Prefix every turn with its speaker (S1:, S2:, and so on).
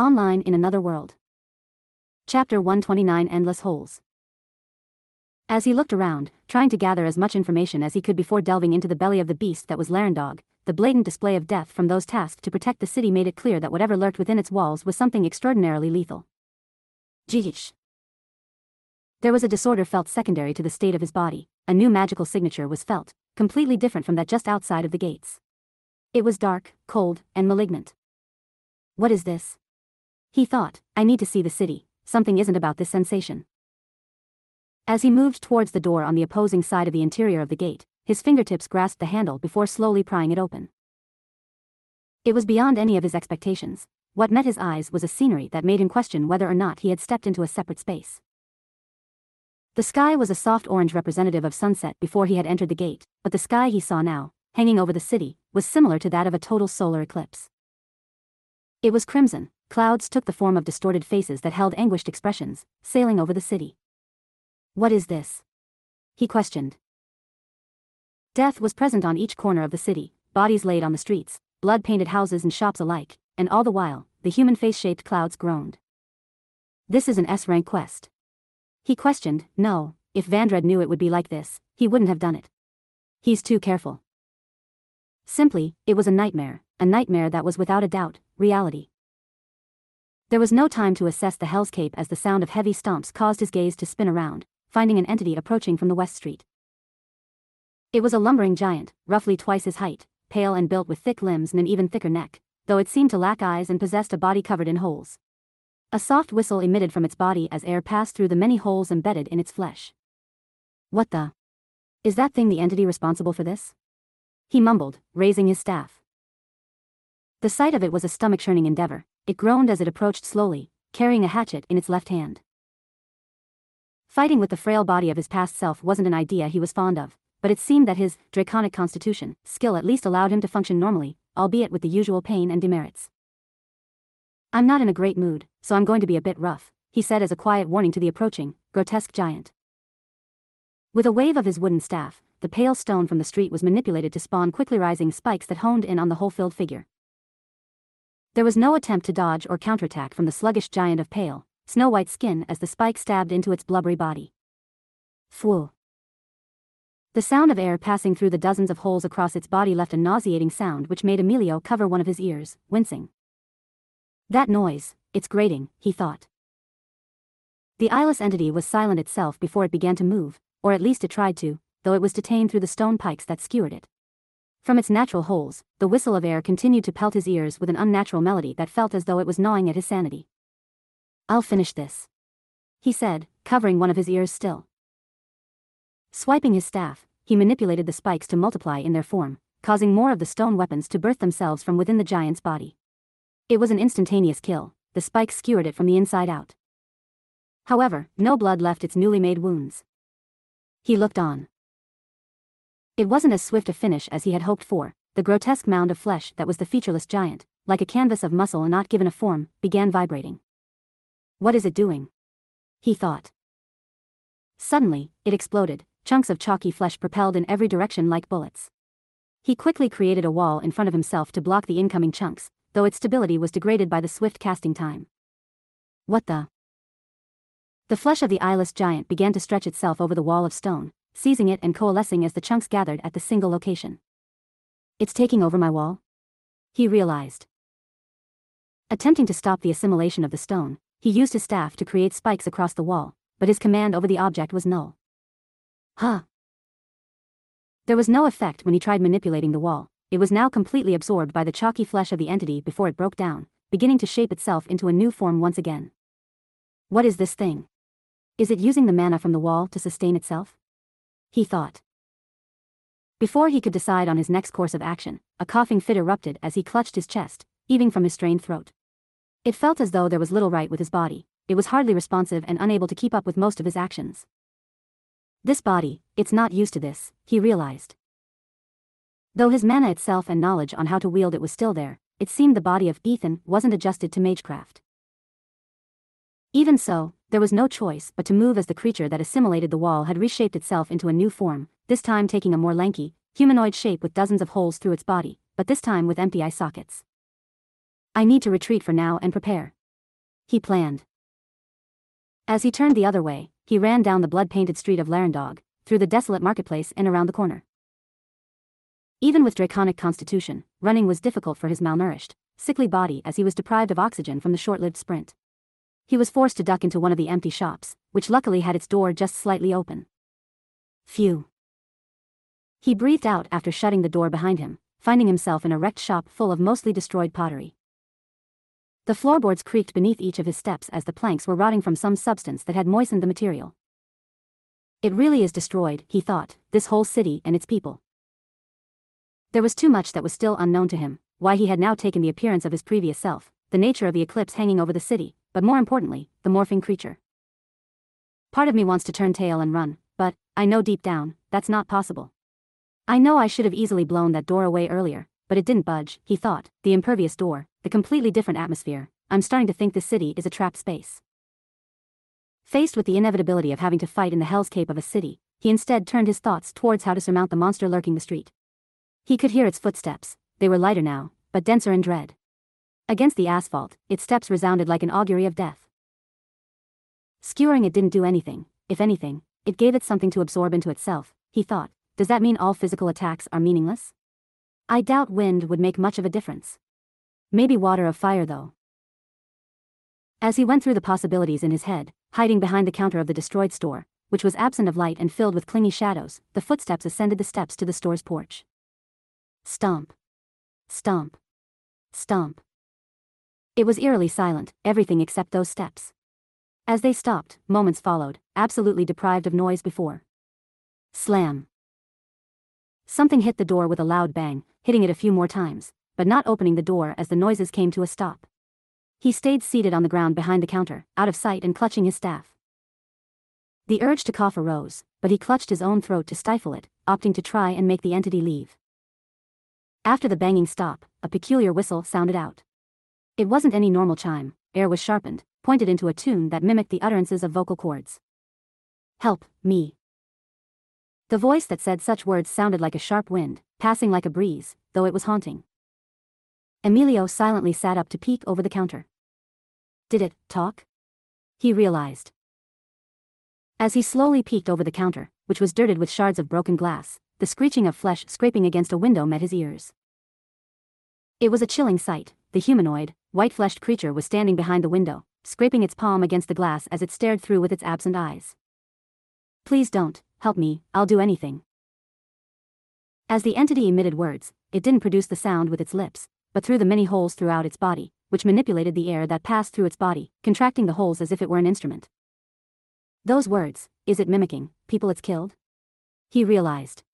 S1: Online in Another World. Chapter 129 Endless Holes. As he looked around, trying to gather as much information as he could before delving into the belly of the beast that was Larundog, the blatant display of death from those tasked to protect the city made it clear that whatever lurked within its walls was something extraordinarily lethal. Jeesh. There was a disorder felt secondary to the state of his body, a new magical signature was felt, completely different from that just outside of the gates. It was dark, cold, and malignant. What is this? He thought, I need to see the city, something isn't about this sensation. As he moved towards the door on the opposing side of the interior of the gate, his fingertips grasped the handle before slowly prying it open. It was beyond any of his expectations. What met his eyes was a scenery that made him question whether or not he had stepped into a separate space. The sky was a soft orange representative of sunset before he had entered the gate, but the sky he saw now, hanging over the city, was similar to that of a total solar eclipse. It was crimson, clouds took the form of distorted faces that held anguished expressions, sailing over the city. What is this? He questioned. Death was present on each corner of the city, bodies laid on the streets, blood-painted houses and shops alike, and all the while, the human face-shaped clouds groaned. This is an S-rank quest. He questioned, no, if Vandred knew it would be like this, he wouldn't have done it. He's too careful. Simply, it was a nightmare, a nightmare that was without a doubt, reality. There was no time to assess the hellscape as the sound of heavy stomps caused his gaze to spin around, finding an entity approaching from the west street. It was a lumbering giant, roughly twice his height, pale and built with thick limbs and an even thicker neck, though it seemed to lack eyes and possessed a body covered in holes. A soft whistle emitted from its body as air passed through the many holes embedded in its flesh. What the? Is that thing the entity responsible for this? He mumbled, raising his staff. The sight of it was a stomach-churning endeavor, it groaned as it approached slowly, carrying a hatchet in its left hand. Fighting with the frail body of his past self wasn't an idea he was fond of, but it seemed that his draconic constitution skill at least allowed him to function normally, albeit with the usual pain and demerits. I'm not in a great mood, so I'm going to be a bit rough, he said as a quiet warning to the approaching, grotesque giant. With a wave of his wooden staff, the pale stone from the street was manipulated to spawn quickly rising spikes that honed in on the hole-filled figure. There was no attempt to dodge or counterattack from the sluggish giant of pale, snow-white skin as the spike stabbed into its blubbery body. Fwoo. The sound of air passing through the dozens of holes across its body left a nauseating sound which made Emilio cover one of his ears, wincing. That noise, it's grating, he thought. The eyeless entity was silent itself before it began to move, or at least it tried to, though it was detained through the stone pikes that skewered it. From its natural holes, the whistle of air continued to pelt his ears with an unnatural melody that felt as though it was gnawing at his sanity. I'll finish this. He said, covering one of his ears still. Swiping his staff, he manipulated the spikes to multiply in their form, causing more of the stone weapons to birth themselves from within the giant's body. It was an instantaneous kill, the spikes skewered it from the inside out. However, no blood left its newly made wounds. He looked on. It wasn't as swift a finish as he had hoped for, the grotesque mound of flesh that was the featureless giant, like a canvas of muscle and not given a form, began vibrating. What is it doing? He thought. Suddenly, it exploded, chunks of chalky flesh propelled in every direction like bullets. He quickly created a wall in front of himself to block the incoming chunks, though its stability was degraded by the swift casting time. What the? The flesh of the eyeless giant began to stretch itself over the wall of stone, seizing it and coalescing as the chunks gathered at the single location. It's taking over my wall? He realized. Attempting to stop the assimilation of the stone, he used his staff to create spikes across the wall, but his command over the object was null. Huh. There was no effect when he tried manipulating the wall, it was now completely absorbed by the chalky flesh of the entity before it broke down, beginning to shape itself into a new form once again. What is this thing? Is it using the mana from the wall to sustain itself? He thought. Before he could decide on his next course of action, a coughing fit erupted as he clutched his chest, heaving from his strained throat. It felt as though there was little right with his body, it was hardly responsive and unable to keep up with most of his actions. This body, it's not used to this, he realized. Though his mana itself and knowledge on how to wield it was still there, it seemed the body of Ethan wasn't adjusted to magecraft. Even so, there was no choice but to move as the creature that assimilated the wall had reshaped itself into a new form, this time taking a more lanky, humanoid shape with dozens of holes through its body, but this time with empty eye sockets. I need to retreat for now and prepare. he planned. As he turned the other way, he ran down the blood-painted street of Larundog, through the desolate marketplace and around the corner. Even with draconic constitution, running was difficult for his malnourished, sickly body as he was deprived of oxygen from the short-lived sprint. He was forced to duck into one of the empty shops, which luckily had its door just slightly open. Phew. He breathed out after shutting the door behind him, finding himself in a wrecked shop full of mostly destroyed pottery. The floorboards creaked beneath each of his steps as the planks were rotting from some substance that had moistened the material. It really is destroyed, he thought, this whole city and its people. There was too much that was still unknown to him, why he had now taken the appearance of his previous self, the nature of the eclipse hanging over the city, but more importantly, the morphing creature. Part of me wants to turn tail and run, but, I know deep down, that's not possible. I know I should have easily blown that door away earlier, but it didn't budge, he thought, the impervious door, the completely different atmosphere, I'm starting to think this city is a trap space. Faced with the inevitability of having to fight in the hellscape of a city, he instead turned his thoughts towards how to surmount the monster lurking the street. He could hear its footsteps, they were lighter now, but denser in dread. Against the asphalt, its steps resounded like an augury of death. Skewering it didn't do anything, if anything, it gave it something to absorb into itself, he thought. Does that mean all physical attacks are meaningless? I doubt wind would make much of a difference. Maybe water of fire though. As he went through the possibilities in his head, hiding behind the counter of the destroyed store, which was absent of light and filled with clingy shadows, the footsteps ascended the steps to the store's porch. Stomp. Stomp. Stomp. It was eerily silent, everything except those steps. As they stopped, moments followed, absolutely deprived of noise before. Slam. Something hit the door with a loud bang, hitting it a few more times, but not opening the door as the noises came to a stop. He stayed seated on the ground behind the counter, out of sight and clutching his staff. The urge to cough arose, but he clutched his own throat to stifle it, opting to try and make the entity leave. After the banging stop, a peculiar whistle sounded out. It wasn't any normal chime, air was sharpened, pointed into a tune that mimicked the utterances of vocal cords. Help, me. The voice that said such words sounded like a sharp wind, passing like a breeze, though it was haunting. Emilio silently sat up to peek over the counter. Did it talk? He realized. As he slowly peeked over the counter, which was dirted with shards of broken glass, the screeching of flesh scraping against a window met his ears. It was a chilling sight. The humanoid, white-fleshed creature was standing behind the window, scraping its palm against the glass as it stared through with its absent eyes. Please don't, help me, I'll do anything. As the entity emitted words, it didn't produce the sound with its lips, but through the many holes throughout its body, which manipulated the air that passed through its body, contracting the holes as if it were an instrument. Those words, is it mimicking, people it's killed? He realized.